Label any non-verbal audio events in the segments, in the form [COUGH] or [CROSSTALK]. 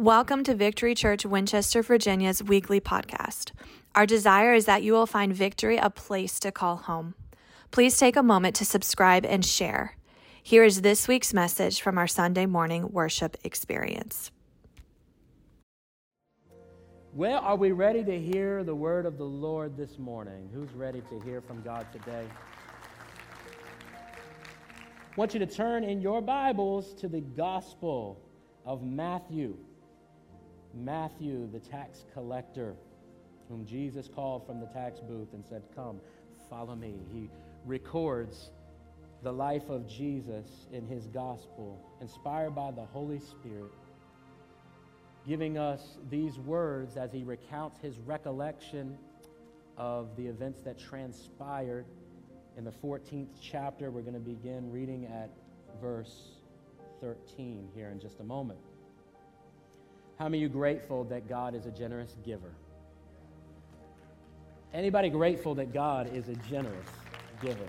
Welcome to Victory Church Winchester, Virginia's weekly podcast. Our desire is that you will find Victory a place to call home. Please take a moment to subscribe and share. Here is this week's message from our Sunday morning worship experience. Well, are we ready to hear the word of the Lord this morning? Who's ready to hear from God today? I want you to turn in your Bibles to the Gospel of Matthew. Matthew, the tax collector, whom Jesus called from the tax booth and said, Come, follow me. He records the life of Jesus in his gospel, inspired by the Holy Spirit, giving us these words as he recounts his recollection of the events that transpired. In the 14th chapter, we're going to begin reading at verse 13 here in just a moment. How many of you grateful that God is a generous giver? Anybody grateful that God is a generous giver?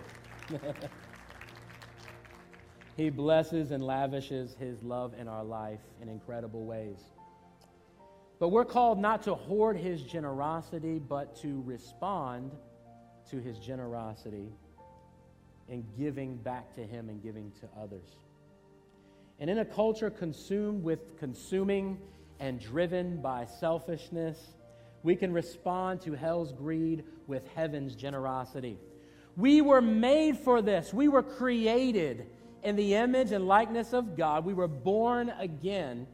[LAUGHS] he blesses and lavishes his love in our life in incredible ways. But we're called not to hoard his generosity, but to respond to his generosity in giving back to him and giving to others. And in a culture consumed with consuming and driven by selfishness, we can respond to hell's greed with heaven's generosity. We were made for this. We were created in the image and likeness of God. We were born again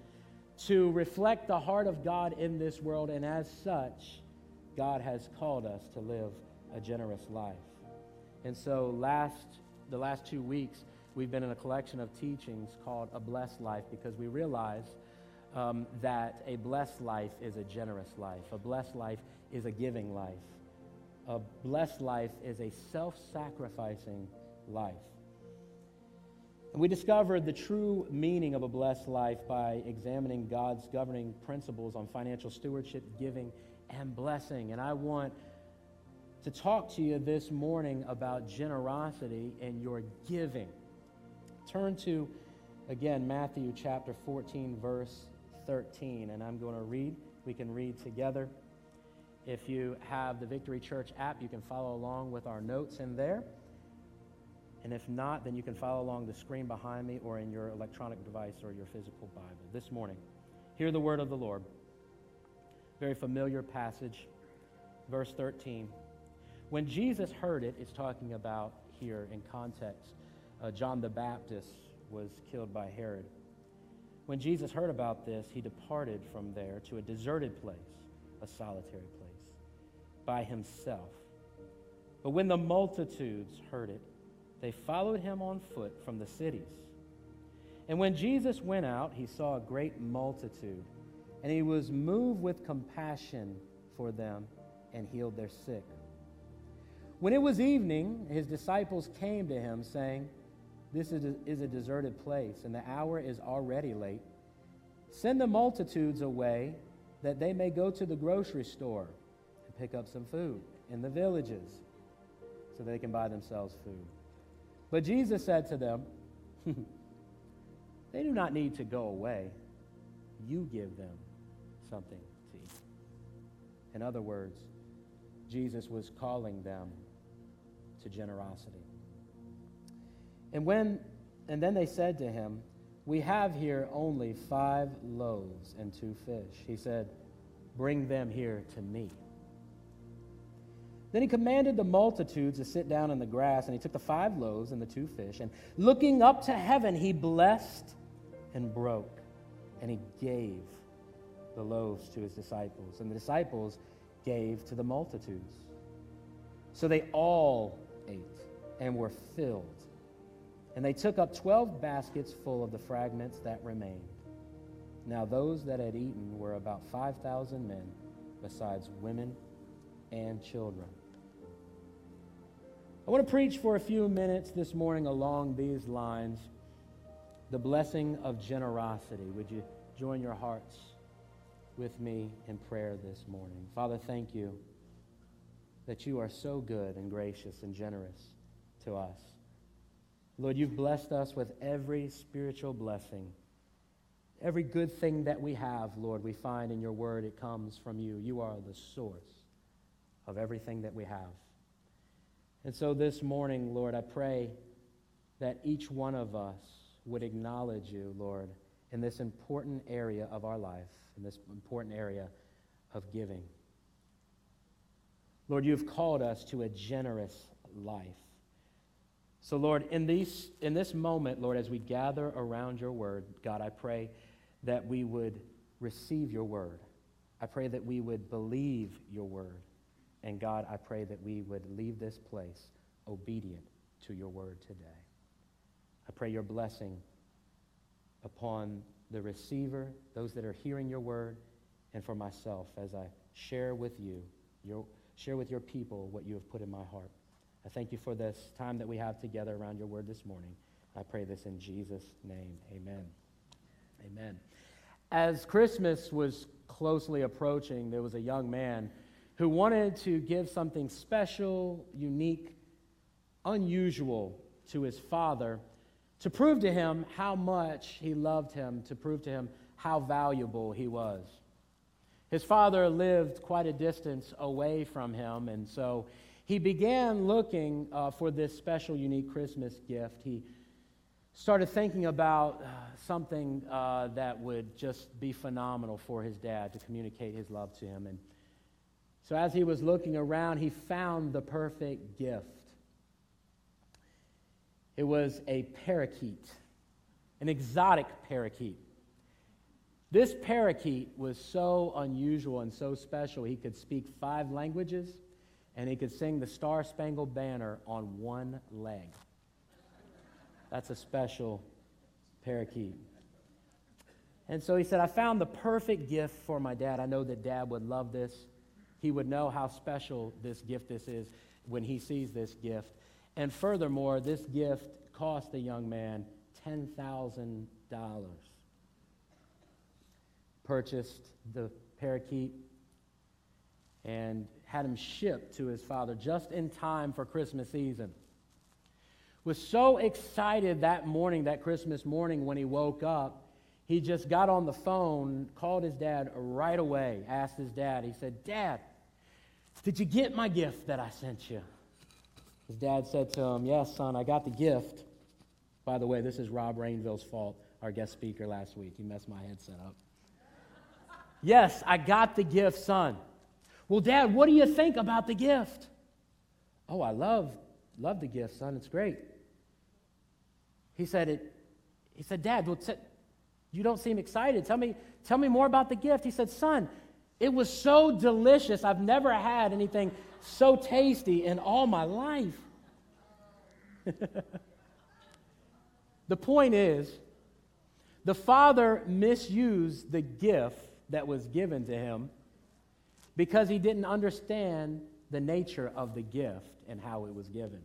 to reflect the heart of God in this world, and as such, God has called us to live a generous life. And so, last the last two weeks, we've been in a collection of teachings called A Blessed Life because we realize um, that a blessed life is a generous life. A blessed life is a giving life. A blessed life is a self sacrificing life. And we discovered the true meaning of a blessed life by examining God's governing principles on financial stewardship, giving, and blessing. And I want to talk to you this morning about generosity and your giving. Turn to, again, Matthew chapter 14, verse 13, and I'm going to read. We can read together. If you have the Victory Church app, you can follow along with our notes in there. And if not, then you can follow along the screen behind me or in your electronic device or your physical Bible. This morning, hear the word of the Lord. Very familiar passage, verse 13. When Jesus heard it, it's talking about here in context. Uh, John the Baptist was killed by Herod. When Jesus heard about this, he departed from there to a deserted place, a solitary place, by himself. But when the multitudes heard it, they followed him on foot from the cities. And when Jesus went out, he saw a great multitude, and he was moved with compassion for them and healed their sick. When it was evening, his disciples came to him, saying, this is a, is a deserted place, and the hour is already late. Send the multitudes away that they may go to the grocery store and pick up some food in the villages so they can buy themselves food. But Jesus said to them, [LAUGHS] They do not need to go away. You give them something to eat. In other words, Jesus was calling them to generosity. And when and then they said to him, We have here only five loaves and two fish. He said, Bring them here to me. Then he commanded the multitudes to sit down in the grass, and he took the five loaves and the two fish, and looking up to heaven, he blessed and broke, and he gave the loaves to his disciples, and the disciples gave to the multitudes. So they all ate and were filled. And they took up twelve baskets full of the fragments that remained. Now those that had eaten were about 5,000 men, besides women and children. I want to preach for a few minutes this morning along these lines the blessing of generosity. Would you join your hearts with me in prayer this morning? Father, thank you that you are so good and gracious and generous to us. Lord, you've blessed us with every spiritual blessing, Every good thing that we have, Lord, we find in your word, it comes from you. You are the source of everything that we have. And so this morning, Lord, I pray that each one of us would acknowledge you, Lord, in this important area of our life, in this important area of giving. Lord, you've called us to a generous life. So, Lord, in, these, in this moment, Lord, as we gather around your word, God, I pray that we would receive your word. I pray that we would believe your word. And God, I pray that we would leave this place obedient to your word today. I pray your blessing upon the receiver, those that are hearing your word, and for myself as I share with you, your, share with your people what you have put in my heart. I thank you for this time that we have together around your word this morning. I pray this in Jesus' name. Amen. Amen. As Christmas was closely approaching, there was a young man who wanted to give something special, unique, unusual to his father to prove to him how much he loved him, to prove to him how valuable he was. His father lived quite a distance away from him, and so he began looking uh, for this special, unique Christmas gift. He started thinking about uh, something uh, that would just be phenomenal for his dad to communicate his love to him. And so, as he was looking around, he found the perfect gift. It was a parakeet, an exotic parakeet. This parakeet was so unusual and so special, he could speak five languages and he could sing the Star Spangled Banner on one leg. That's a special parakeet. And so he said, I found the perfect gift for my dad. I know that dad would love this. He would know how special this gift this is when he sees this gift. And furthermore, this gift cost the young man $10,000. Purchased the parakeet and had him shipped to his father just in time for Christmas season. Was so excited that morning, that Christmas morning, when he woke up, he just got on the phone, called his dad right away, asked his dad, he said, Dad, did you get my gift that I sent you? His dad said to him, Yes, son, I got the gift. By the way, this is Rob Rainville's fault, our guest speaker last week. He messed my headset up. [LAUGHS] yes, I got the gift, son. Well, Dad, what do you think about the gift? Oh, I love, love the gift, son. It's great. He said, it, he said, Dad, well, t- you don't seem excited. Tell me, tell me more about the gift. He said, Son, it was so delicious. I've never had anything so tasty in all my life. [LAUGHS] the point is, the father misused the gift that was given to him because he didn't understand the nature of the gift and how it was given.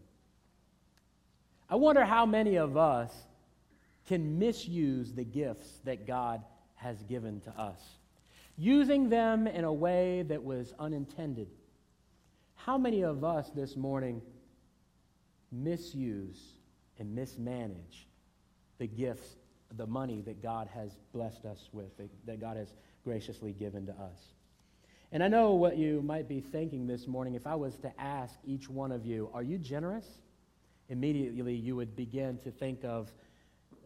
I wonder how many of us can misuse the gifts that God has given to us, using them in a way that was unintended. How many of us this morning misuse and mismanage the gifts, the money that God has blessed us with, that God has graciously given to us? And I know what you might be thinking this morning. If I was to ask each one of you, are you generous? Immediately you would begin to think of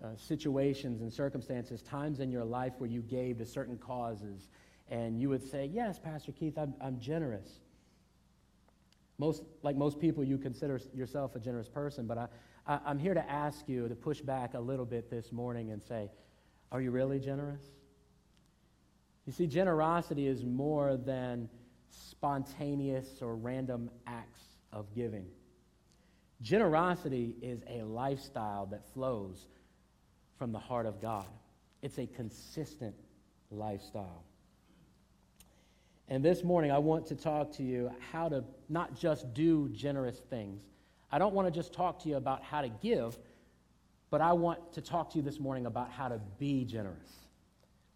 uh, situations and circumstances, times in your life where you gave to certain causes, and you would say, Yes, Pastor Keith, I'm, I'm generous. Most, like most people, you consider yourself a generous person, but I, I, I'm here to ask you to push back a little bit this morning and say, Are you really generous? You see, generosity is more than spontaneous or random acts of giving. Generosity is a lifestyle that flows from the heart of God. It's a consistent lifestyle. And this morning, I want to talk to you how to not just do generous things. I don't want to just talk to you about how to give, but I want to talk to you this morning about how to be generous.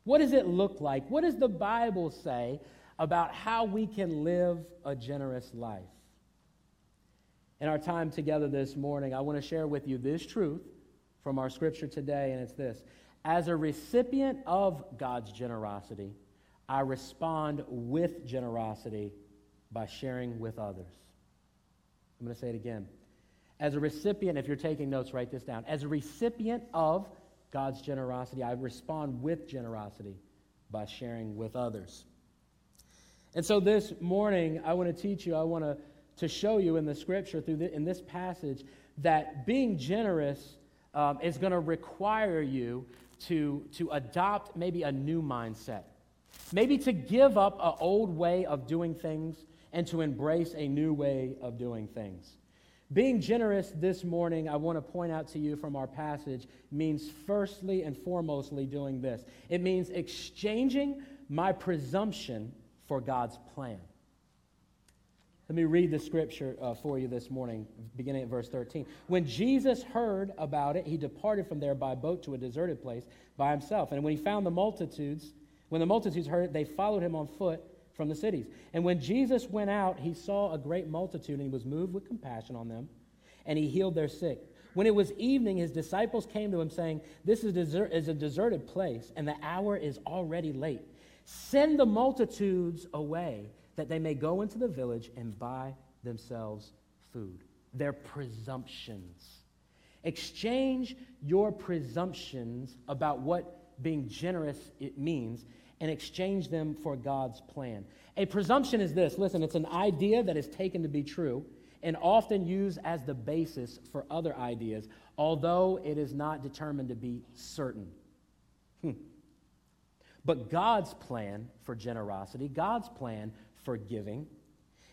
What does it look like? What does the Bible say about how we can live a generous life? In our time together this morning, I want to share with you this truth from our scripture today, and it's this As a recipient of God's generosity, I respond with generosity by sharing with others. I'm going to say it again. As a recipient, if you're taking notes, write this down. As a recipient of God's generosity, I respond with generosity by sharing with others. And so this morning, I want to teach you, I want to, to show you in the scripture, through the, in this passage, that being generous um, is going to require you to, to adopt maybe a new mindset. Maybe to give up an old way of doing things and to embrace a new way of doing things. Being generous this morning, I want to point out to you from our passage, means firstly and foremostly doing this it means exchanging my presumption for God's plan. Let me read the scripture uh, for you this morning, beginning at verse 13. When Jesus heard about it, he departed from there by boat to a deserted place by himself. And when he found the multitudes, when the multitudes heard it, they followed him on foot from the cities. And when Jesus went out, he saw a great multitude, and he was moved with compassion on them, and he healed their sick. When it was evening, his disciples came to him, saying, This is, desert, is a deserted place, and the hour is already late. Send the multitudes away that they may go into the village and buy themselves food. Their presumptions. Exchange your presumptions about what being generous it means and exchange them for God's plan. A presumption is this listen, it's an idea that is taken to be true and often used as the basis for other ideas, although it is not determined to be certain. Hmm. But God's plan for generosity, God's plan for giving,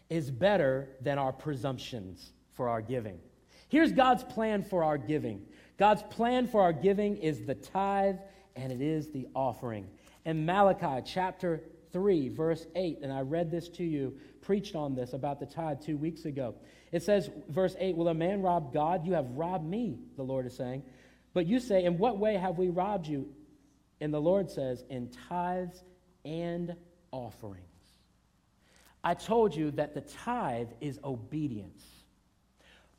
is better than our presumptions for our giving. Here's God's plan for our giving God's plan for our giving is the tithe and it is the offering in Malachi chapter 3, verse 8, and I read this to you, preached on this about the tithe two weeks ago. It says, verse 8, Will a man rob God? You have robbed me, the Lord is saying. But you say, In what way have we robbed you? And the Lord says, In tithes and offerings. I told you that the tithe is obedience,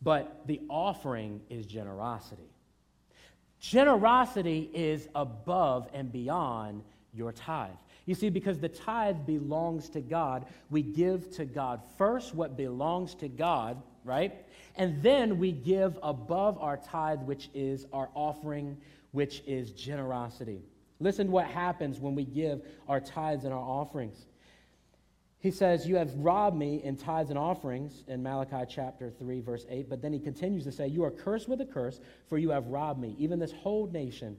but the offering is generosity. Generosity is above and beyond your tithe. You see, because the tithe belongs to God, we give to God first what belongs to God, right? And then we give above our tithe, which is our offering, which is generosity. Listen to what happens when we give our tithes and our offerings. He says, You have robbed me in tithes and offerings in Malachi chapter 3, verse 8. But then he continues to say, You are cursed with a curse, for you have robbed me, even this whole nation.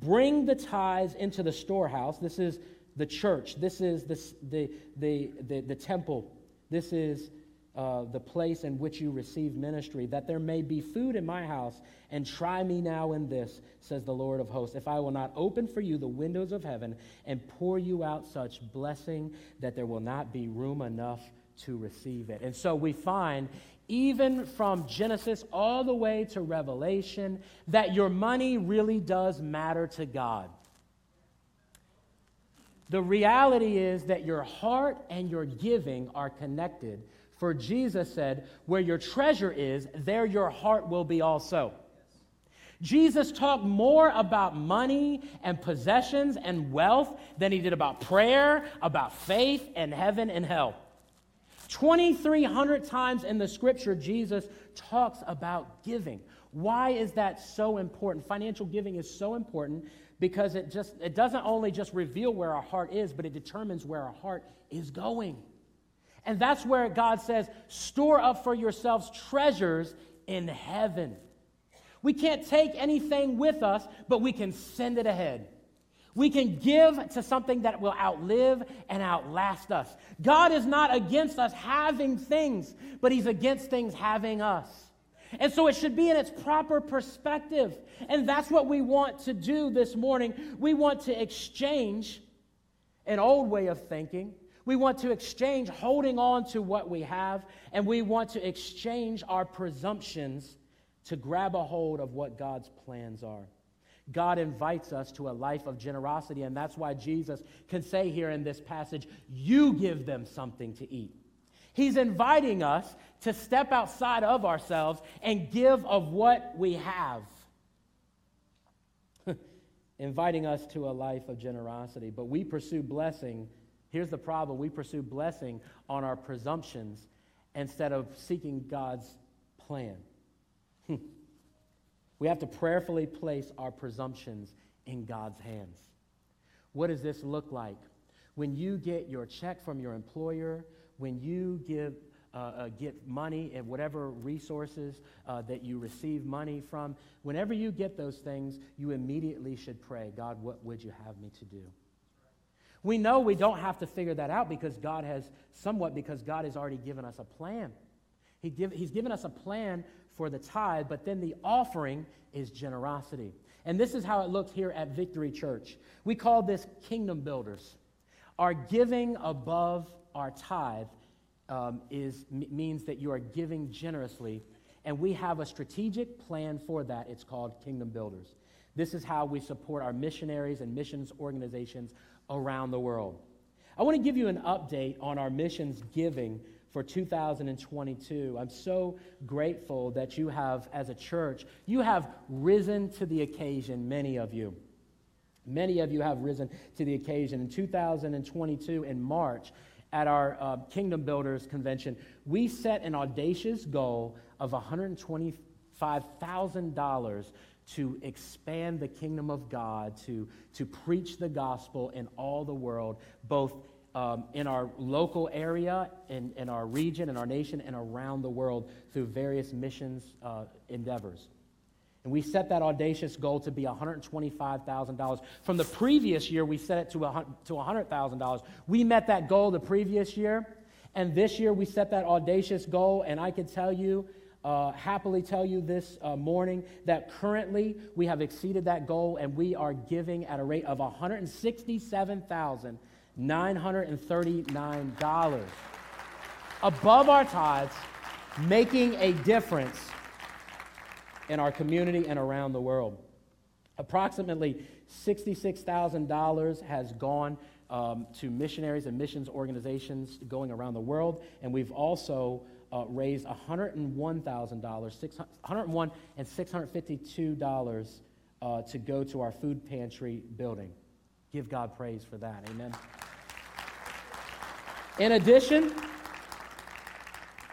Bring the tithes into the storehouse. This is the church. This is the, the, the, the, the temple. This is uh, the place in which you receive ministry, that there may be food in my house, and try me now in this, says the Lord of hosts, if I will not open for you the windows of heaven and pour you out such blessing that there will not be room enough to receive it. And so we find even from Genesis all the way to Revelation, that your money really does matter to God. The reality is that your heart and your giving are connected. For Jesus said, Where your treasure is, there your heart will be also. Jesus talked more about money and possessions and wealth than he did about prayer, about faith, and heaven and hell. 2,300 times in the scripture, Jesus talks about giving. Why is that so important? Financial giving is so important because it just it doesn't only just reveal where our heart is, but it determines where our heart is going. And that's where God says, store up for yourselves treasures in heaven. We can't take anything with us, but we can send it ahead. We can give to something that will outlive and outlast us. God is not against us having things, but He's against things having us. And so it should be in its proper perspective. And that's what we want to do this morning. We want to exchange an old way of thinking. We want to exchange holding on to what we have, and we want to exchange our presumptions to grab a hold of what God's plans are. God invites us to a life of generosity, and that's why Jesus can say here in this passage, You give them something to eat. He's inviting us to step outside of ourselves and give of what we have. [LAUGHS] inviting us to a life of generosity. But we pursue blessing. Here's the problem we pursue blessing on our presumptions instead of seeking God's plan. we have to prayerfully place our presumptions in God's hands. What does this look like? When you get your check from your employer, when you give uh, uh, get money and whatever resources uh, that you receive money from, whenever you get those things, you immediately should pray, God, what would you have me to do? We know we don't have to figure that out because God has, somewhat because God has already given us a plan. He give, he's given us a plan for the tithe, but then the offering is generosity. And this is how it looks here at Victory Church. We call this kingdom builders. Our giving above our tithe um, is, m- means that you are giving generously, and we have a strategic plan for that. It's called Kingdom Builders. This is how we support our missionaries and missions organizations around the world. I want to give you an update on our missions giving for 2022. I'm so grateful that you have, as a church, you have risen to the occasion, many of you. Many of you have risen to the occasion. In 2022, in March, at our uh, Kingdom Builders Convention, we set an audacious goal of $125,000 to expand the kingdom of God, to, to preach the gospel in all the world, both um, in our local area, in, in our region, in our nation, and around the world through various missions uh, endeavors. And we set that audacious goal to be $125,000. From the previous year, we set it to $100,000. We met that goal the previous year. And this year, we set that audacious goal. And I can tell you, uh, happily tell you this uh, morning that currently we have exceeded that goal and we are giving at a rate of $167,939 above our tithes, making a difference in our community and around the world. Approximately $66,000 has gone um, to missionaries and missions organizations going around the world, and we've also uh, raised $101,000, 101 and $652 uh, to go to our food pantry building. Give God praise for that. Amen. In addition,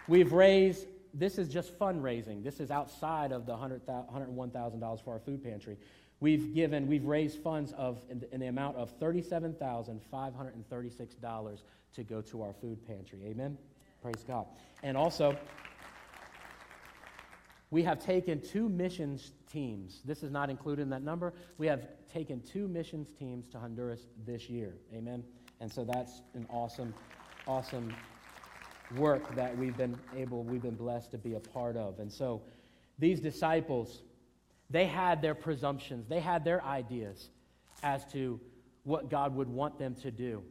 we've raised this is just fundraising. This is outside of the $101,000 for our food pantry. We've given, we've raised funds of, in the, in the amount of $37,536 to go to our food pantry. Amen? Praise God. And also, we have taken two missions teams. This is not included in that number. We have taken two missions teams to Honduras this year. Amen? And so that's an awesome, awesome work that we've been able, we've been blessed to be a part of. And so these disciples, they had their presumptions, they had their ideas as to what God would want them to do.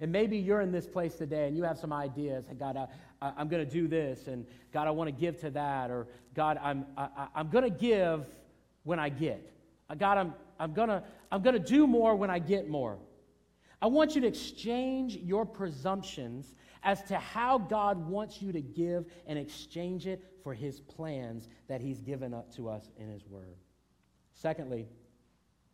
And maybe you're in this place today and you have some ideas. God, I, am going to do this, and God, I want to give to that, or God, I'm, I, I'm going to give when I get. Uh, God, I'm, I'm going to I'm going to do more when I get more. I want you to exchange your presumptions as to how God wants you to give and exchange it for his plans that he's given up to us in his word. Secondly,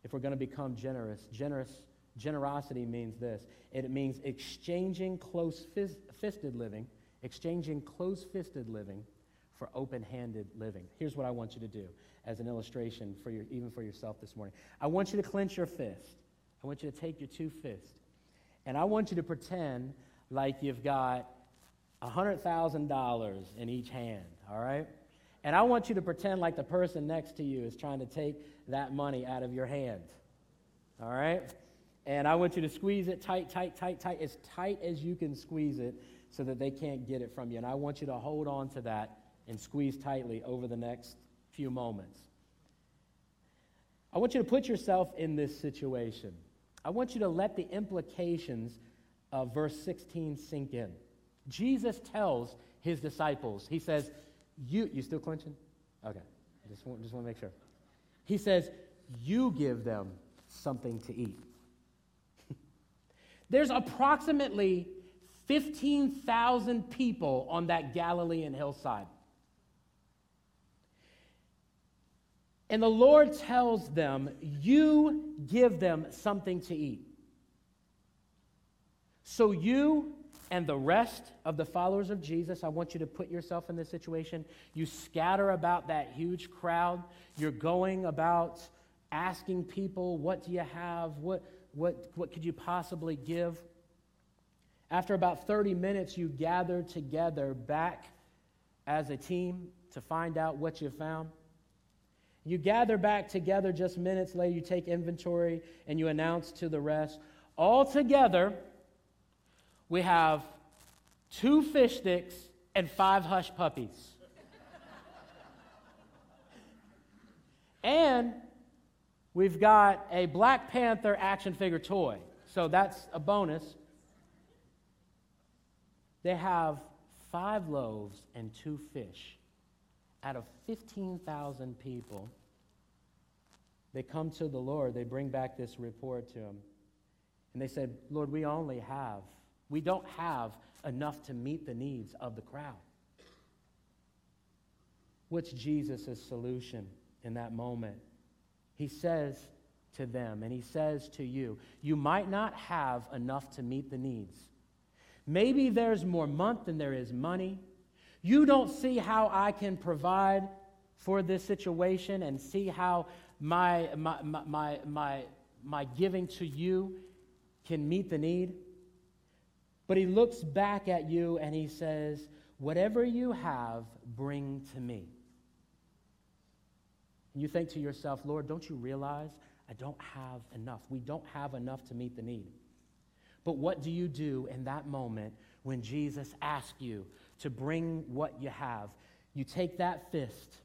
if we're going to become generous, generous generosity means this. It means exchanging close-fisted living, exchanging close-fisted living for open-handed living. Here's what I want you to do as an illustration for your, even for yourself this morning. I want you to clench your fist. I want you to take your two fists. And I want you to pretend like you've got $100,000 in each hand, all right? And I want you to pretend like the person next to you is trying to take that money out of your hand, all right? And I want you to squeeze it tight, tight, tight, tight, as tight as you can squeeze it so that they can't get it from you. And I want you to hold on to that and squeeze tightly over the next few moments. I want you to put yourself in this situation. I want you to let the implications of verse 16 sink in. Jesus tells his disciples, he says, You, you still clenching? Okay, just want, just want to make sure. He says, You give them something to eat. There's approximately 15,000 people on that Galilean hillside. And the Lord tells them, You give them something to eat. So you and the rest of the followers of Jesus, I want you to put yourself in this situation. You scatter about that huge crowd. You're going about asking people, What do you have? What, what, what could you possibly give? After about 30 minutes, you gather together back as a team to find out what you found. You gather back together just minutes later, you take inventory, and you announce to the rest. All together, we have two fish sticks and five hush puppies. and we've got a Black Panther action figure toy. So that's a bonus. They have five loaves and two fish out of 15,000 people. They come to the Lord, they bring back this report to him. And they said, Lord, we only have we don't have enough to meet the needs of the crowd. What's Jesus' solution in that moment? He says to them, and he says to you, you might not have enough to meet the needs. Maybe there's more month than there is money. You don't see how I can provide for this situation and see how my, my, my, my, my giving to you can meet the need. But he looks back at you and he says, Whatever you have, bring to me. And you think to yourself, Lord, don't you realize I don't have enough? We don't have enough to meet the need. But what do you do in that moment when Jesus asks you to bring what you have? You take that fist.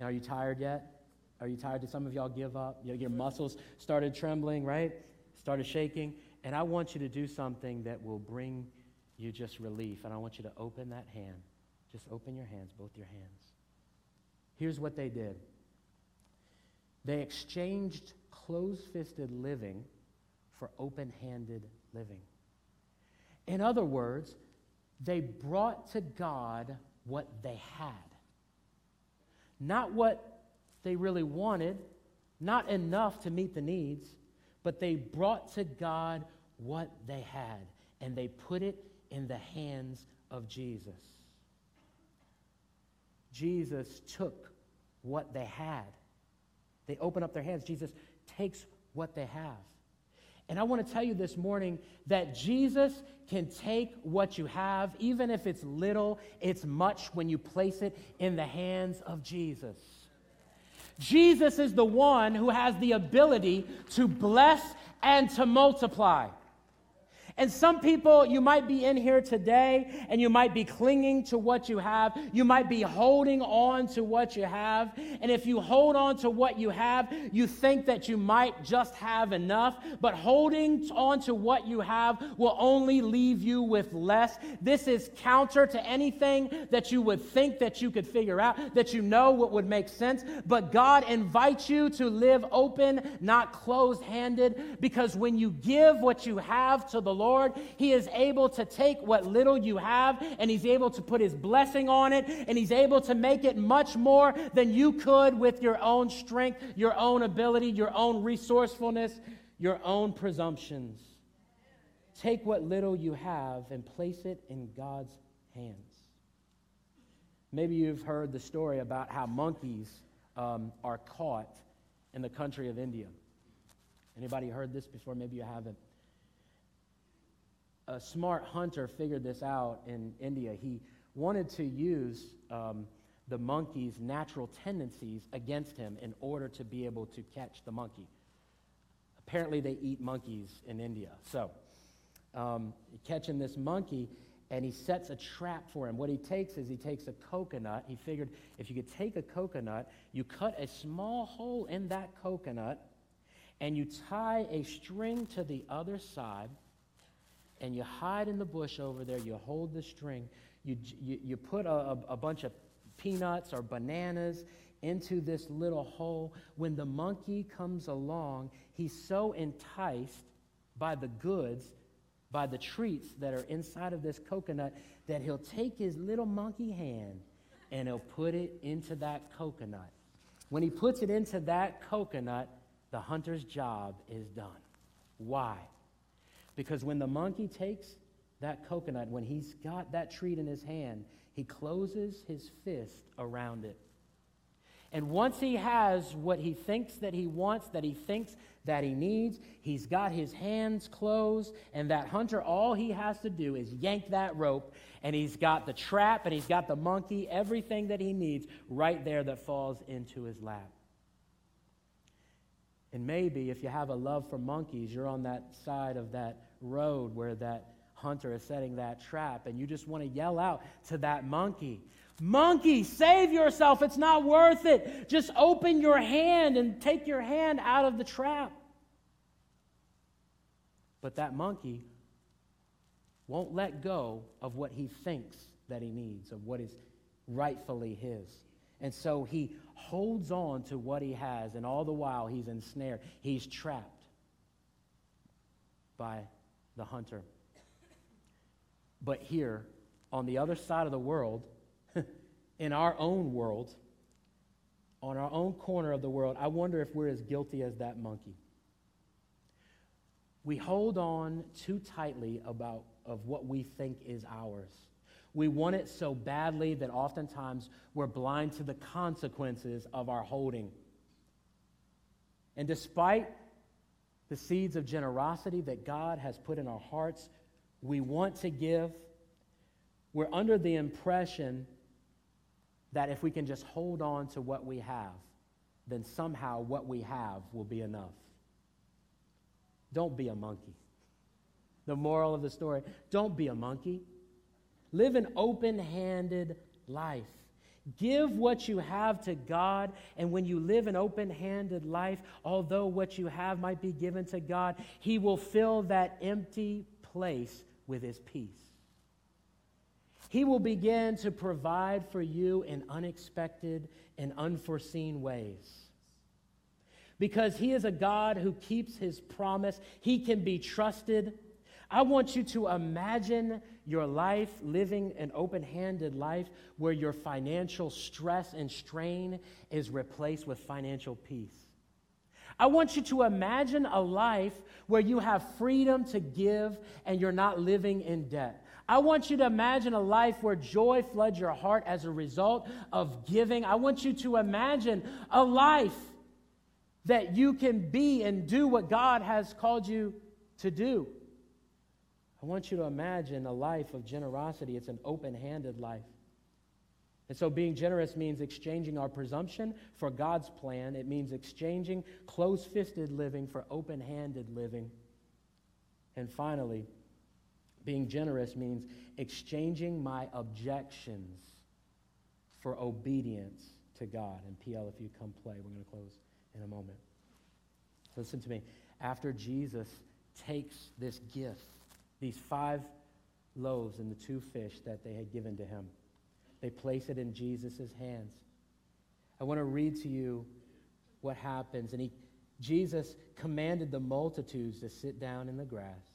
Are you tired yet? Are you tired? Did some of y'all give up? Your muscles started trembling, right? Started shaking. And I want you to do something that will bring you just relief. And I want you to open that hand. Just open your hands, both your hands. Here's what they did they exchanged closed fisted living for open handed living. In other words, they brought to God what they had. Not what they really wanted, not enough to meet the needs, but they brought to God what they had and they put it in the hands of Jesus. Jesus took what they had. They open up their hands. Jesus takes what they have. And I want to tell you this morning that Jesus can take what you have, even if it's little, it's much when you place it in the hands of Jesus. Jesus is the one who has the ability to bless and to multiply. And some people, you might be in here today and you might be clinging to what you have. You might be holding on to what you have. And if you hold on to what you have, you think that you might just have enough. But holding on to what you have will only leave you with less. This is counter to anything that you would think that you could figure out, that you know what would make sense. But God invites you to live open, not closed handed, because when you give what you have to the Lord, He is able to take what little you have and He's able to put His blessing on it and He's able to make it much more than you could with your own strength, your own ability, your own resourcefulness, your own presumptions. Take what little you have and place it in God's hands. Maybe you've heard the story about how monkeys um, are caught in the country of India. Anybody heard this before? Maybe you haven't a smart hunter figured this out in India. He wanted to use um, the monkey's natural tendencies against him in order to be able to catch the monkey. Apparently, they eat monkeys in India. So, um, catching this monkey, and he sets a trap for him. What he takes is he takes a coconut. He figured if you could take a coconut, you cut a small hole in that coconut, and you tie a string to the other side and you hide in the bush over there. You hold the string. You, you, you put a, a, a bunch of peanuts or bananas into this little hole. When the monkey comes along, he's so enticed by the goods, by the treats that are inside of this coconut, that he'll take his little monkey hand and he'll put it into that coconut. when he puts it into that coconut, the hunter's job is done. Why? Because when the monkey takes that coconut, when he's got that treat in his hand, he closes his fist around it. And once he has what he thinks that he wants, that he thinks that he needs, he's got his hands closed, and that hunter, all he has to do is yank that rope, and he's got the trap, and he's got the monkey, everything that he needs right there that falls into his lap. And maybe if you have a love for monkeys, you're on that side of that road where that hunter is setting that trap, and you just want to yell out to that monkey, Monkey, save yourself. It's not worth it. Just open your hand and take your hand out of the trap. But that monkey won't let go of what he thinks that he needs, of what is rightfully his. And so he holds on to what he has, and all the while he's ensnared. He's trapped by the hunter. But here, on the other side of the world, [LAUGHS] in our own world, on our own corner of the world, I wonder if we're as guilty as that monkey. We hold on too tightly about of what we think is ours. We want it so badly that oftentimes we're blind to the consequences of our holding. And despite the seeds of generosity that God has put in our hearts, we want to give. We're under the impression that if we can just hold on to what we have, then somehow what we have will be enough. Don't be a monkey. The moral of the story don't be a monkey. Live an open handed life. Give what you have to God, and when you live an open handed life, although what you have might be given to God, He will fill that empty place with His peace. He will begin to provide for you in unexpected and unforeseen ways. Because He is a God who keeps His promise, He can be trusted. I want you to imagine your life living an open handed life where your financial stress and strain is replaced with financial peace. I want you to imagine a life where you have freedom to give and you're not living in debt. I want you to imagine a life where joy floods your heart as a result of giving. I want you to imagine a life that you can be and do what God has called you to do. I want you to imagine a life of generosity. It's an open handed life. And so, being generous means exchanging our presumption for God's plan. It means exchanging close fisted living for open handed living. And finally, being generous means exchanging my objections for obedience to God. And PL, if you come play, we're going to close in a moment. Listen to me. After Jesus takes this gift, these five loaves and the two fish that they had given to him, they place it in Jesus' hands. I want to read to you what happens. And he, Jesus commanded the multitudes to sit down in the grass.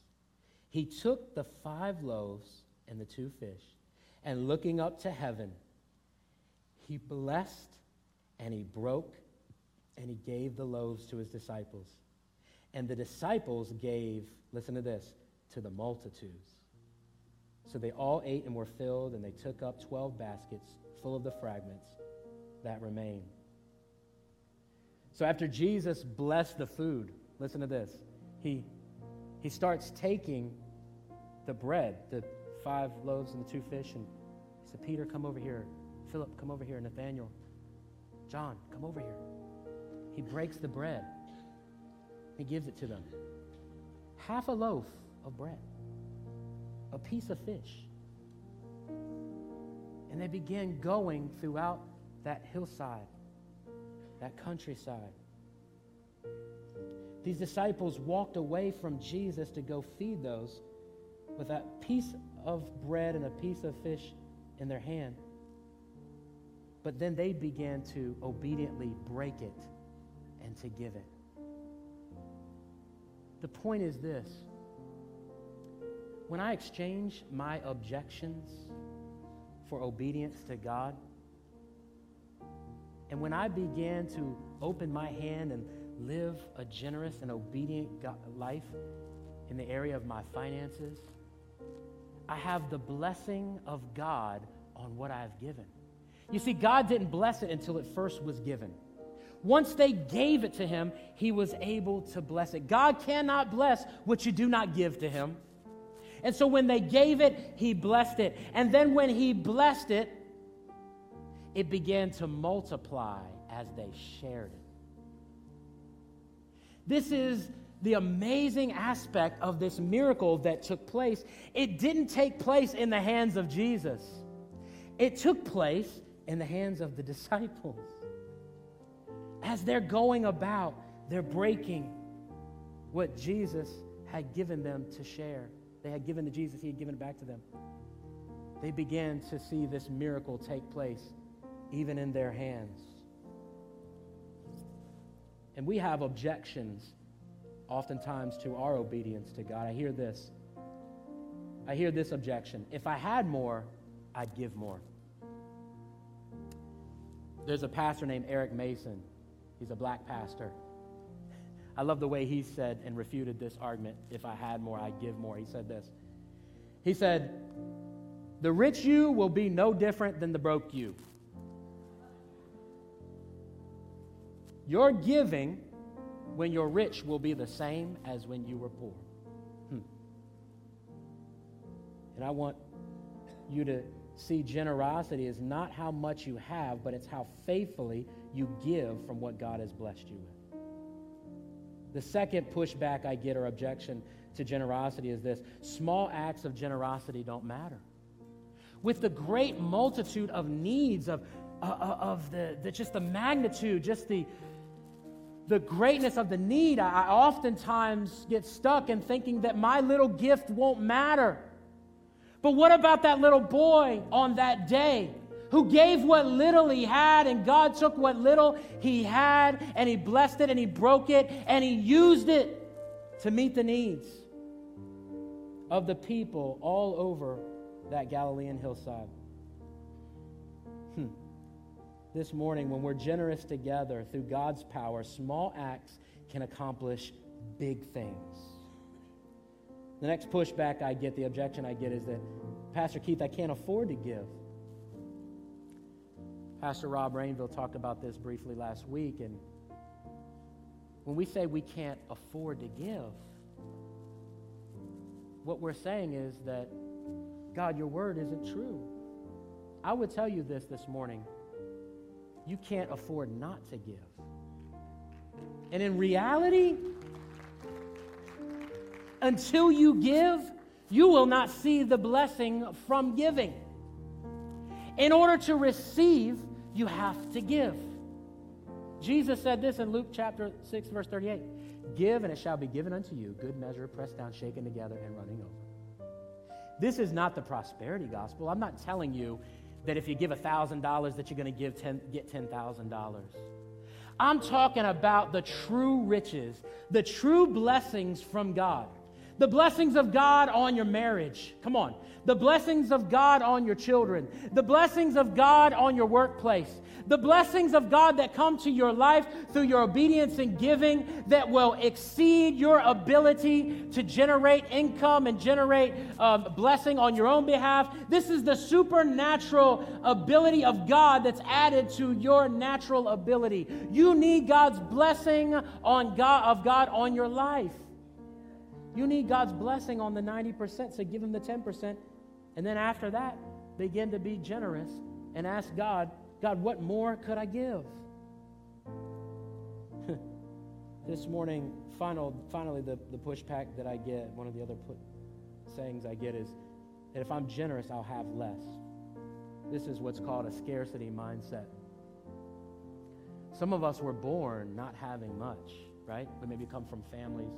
He took the five loaves and the two fish, and looking up to heaven, he blessed and he broke and he gave the loaves to his disciples. And the disciples gave, listen to this, to the multitudes. So they all ate and were filled, and they took up 12 baskets full of the fragments that remained. So after Jesus blessed the food, listen to this. He he starts taking the bread, the five loaves and the two fish, and he said, Peter, come over here. Philip, come over here. Nathaniel, John, come over here. He breaks the bread. He gives it to them. Half a loaf of bread, a piece of fish. And they began going throughout that hillside, that countryside. These disciples walked away from Jesus to go feed those with that piece of bread and a piece of fish in their hand. But then they began to obediently break it and to give it. The point is this when I exchange my objections for obedience to God, And when I began to open my hand and live a generous and obedient life in the area of my finances, I have the blessing of God on what I've given. You see, God didn't bless it until it first was given. Once they gave it to him, he was able to bless it. God cannot bless what you do not give to him. And so when they gave it, he blessed it. And then when he blessed it, it began to multiply as they shared it. This is the amazing aspect of this miracle that took place. It didn't take place in the hands of Jesus, it took place in the hands of the disciples. As they're going about, they're breaking what Jesus had given them to share. They had given to Jesus, He had given it back to them. They began to see this miracle take place even in their hands. And we have objections oftentimes to our obedience to God. I hear this. I hear this objection. If I had more, I'd give more. There's a pastor named Eric Mason. He's a black pastor. I love the way he said and refuted this argument if I had more, I'd give more. He said this. He said, The rich you will be no different than the broke you. Your giving when you're rich will be the same as when you were poor. Hmm. And I want you to see generosity is not how much you have, but it's how faithfully you give from what God has blessed you with. The second pushback I get or objection to generosity is this small acts of generosity don't matter. With the great multitude of needs, of, uh, uh of the, the, just the magnitude, just the, the greatness of the need, I, I oftentimes get stuck in thinking that my little gift won't matter. But what about that little boy on that day who gave what little he had, and God took what little he had and he blessed it and he broke it and he used it to meet the needs of the people all over that Galilean hillside? Hmm. This morning, when we're generous together through God's power, small acts can accomplish big things. The next pushback I get, the objection I get, is that, Pastor Keith, I can't afford to give. Pastor Rob Rainville talked about this briefly last week, and when we say we can't afford to give, what we're saying is that, God, your word isn't true. I would tell you this this morning you can't afford not to give. And in reality, until you give, you will not see the blessing from giving. In order to receive, you have to give. Jesus said this in Luke chapter 6, verse 38 Give, and it shall be given unto you, good measure, pressed down, shaken together, and running over. This is not the prosperity gospel. I'm not telling you that if you give $1,000 that you're going to give 10, get $10,000. I'm talking about the true riches, the true blessings from God. The blessings of God on your marriage. Come on. The blessings of God on your children. The blessings of God on your workplace. The blessings of God that come to your life through your obedience and giving that will exceed your ability to generate income and generate uh, blessing on your own behalf. This is the supernatural ability of God that's added to your natural ability. You need God's blessing on God, of God on your life. You need God's blessing on the 90%, so give Him the 10%. And then after that, begin to be generous and ask God, God, what more could I give? [LAUGHS] this morning, final, finally, the, the pushback that I get, one of the other put, sayings I get is that if I'm generous, I'll have less. This is what's called a scarcity mindset. Some of us were born not having much, right? We maybe come from families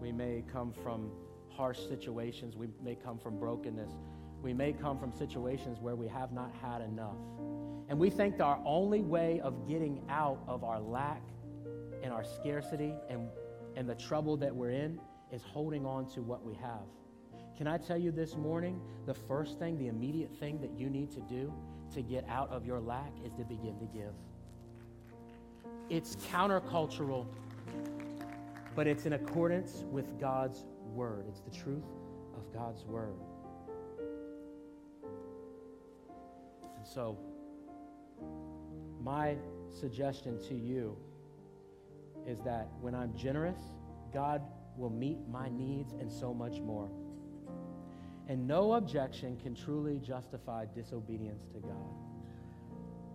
we may come from harsh situations. We may come from brokenness. We may come from situations where we have not had enough. And we think that our only way of getting out of our lack and our scarcity and, and the trouble that we're in is holding on to what we have. Can I tell you this morning, the first thing, the immediate thing that you need to do to get out of your lack is to begin to give. it's countercultural, but it's in accordance with God's word. It's the truth of God's word. And so, my suggestion to you is that when I'm generous, God will meet my needs and so much more. And no objection can truly justify disobedience to God.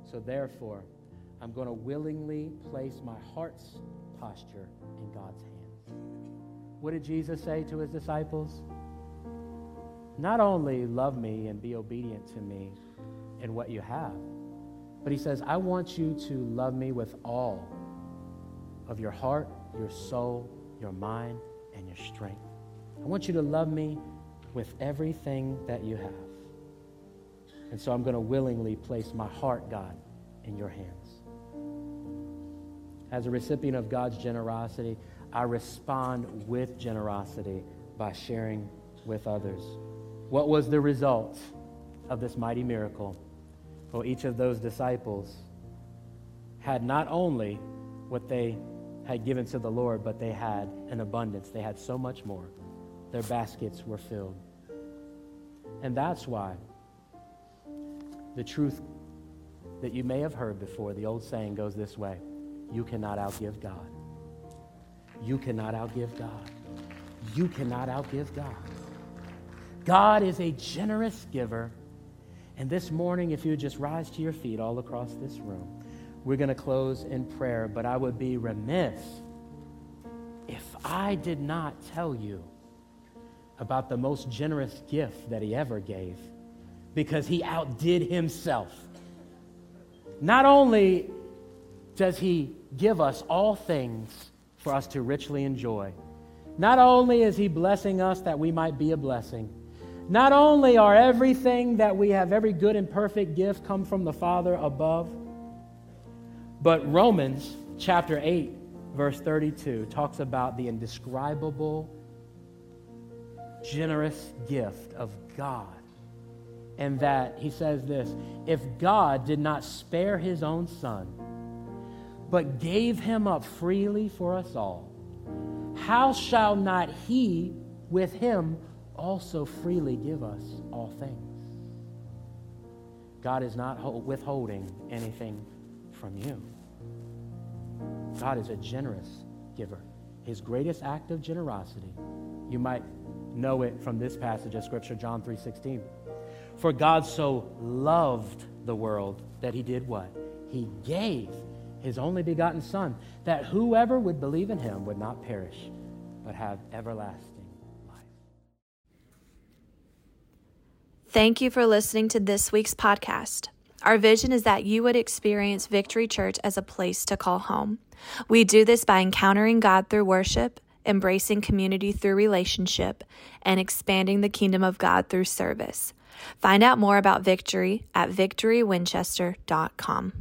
So, therefore, I'm going to willingly place my heart's posture in God's hands. What did Jesus say to his disciples? Not only love me and be obedient to me in what you have, but he says, I want you to love me with all of your heart, your soul, your mind, and your strength. I want you to love me with everything that you have. And so I'm going to willingly place my heart, God, in your hands. As a recipient of God's generosity, I respond with generosity by sharing with others. What was the result of this mighty miracle? Well, each of those disciples had not only what they had given to the Lord, but they had an abundance. They had so much more. Their baskets were filled. And that's why the truth that you may have heard before, the old saying goes this way You cannot outgive God. You cannot outgive God. You cannot outgive God. God is a generous giver. And this morning, if you would just rise to your feet all across this room, we're going to close in prayer. But I would be remiss if I did not tell you about the most generous gift that he ever gave because he outdid himself. Not only does he give us all things for us to richly enjoy, not only is he blessing us that we might be a blessing, not only are everything that we have, every good and perfect gift come from the Father above, but Romans chapter 8, verse 32 talks about the indescribable, generous gift of God. And that he says this if God did not spare his own son, but gave him up freely for us all, how shall not he with him also freely give us all things? God is not withholding anything from you. God is a generous giver. His greatest act of generosity, you might know it from this passage of scripture John 3:16. For God so loved the world that he did what? He gave his only begotten son that whoever would believe in him would not perish but have everlasting life. Thank you for listening to this week's podcast. Our vision is that you would experience Victory Church as a place to call home. We do this by encountering God through worship, embracing community through relationship, and expanding the kingdom of God through service. Find out more about Victory at victorywinchester.com.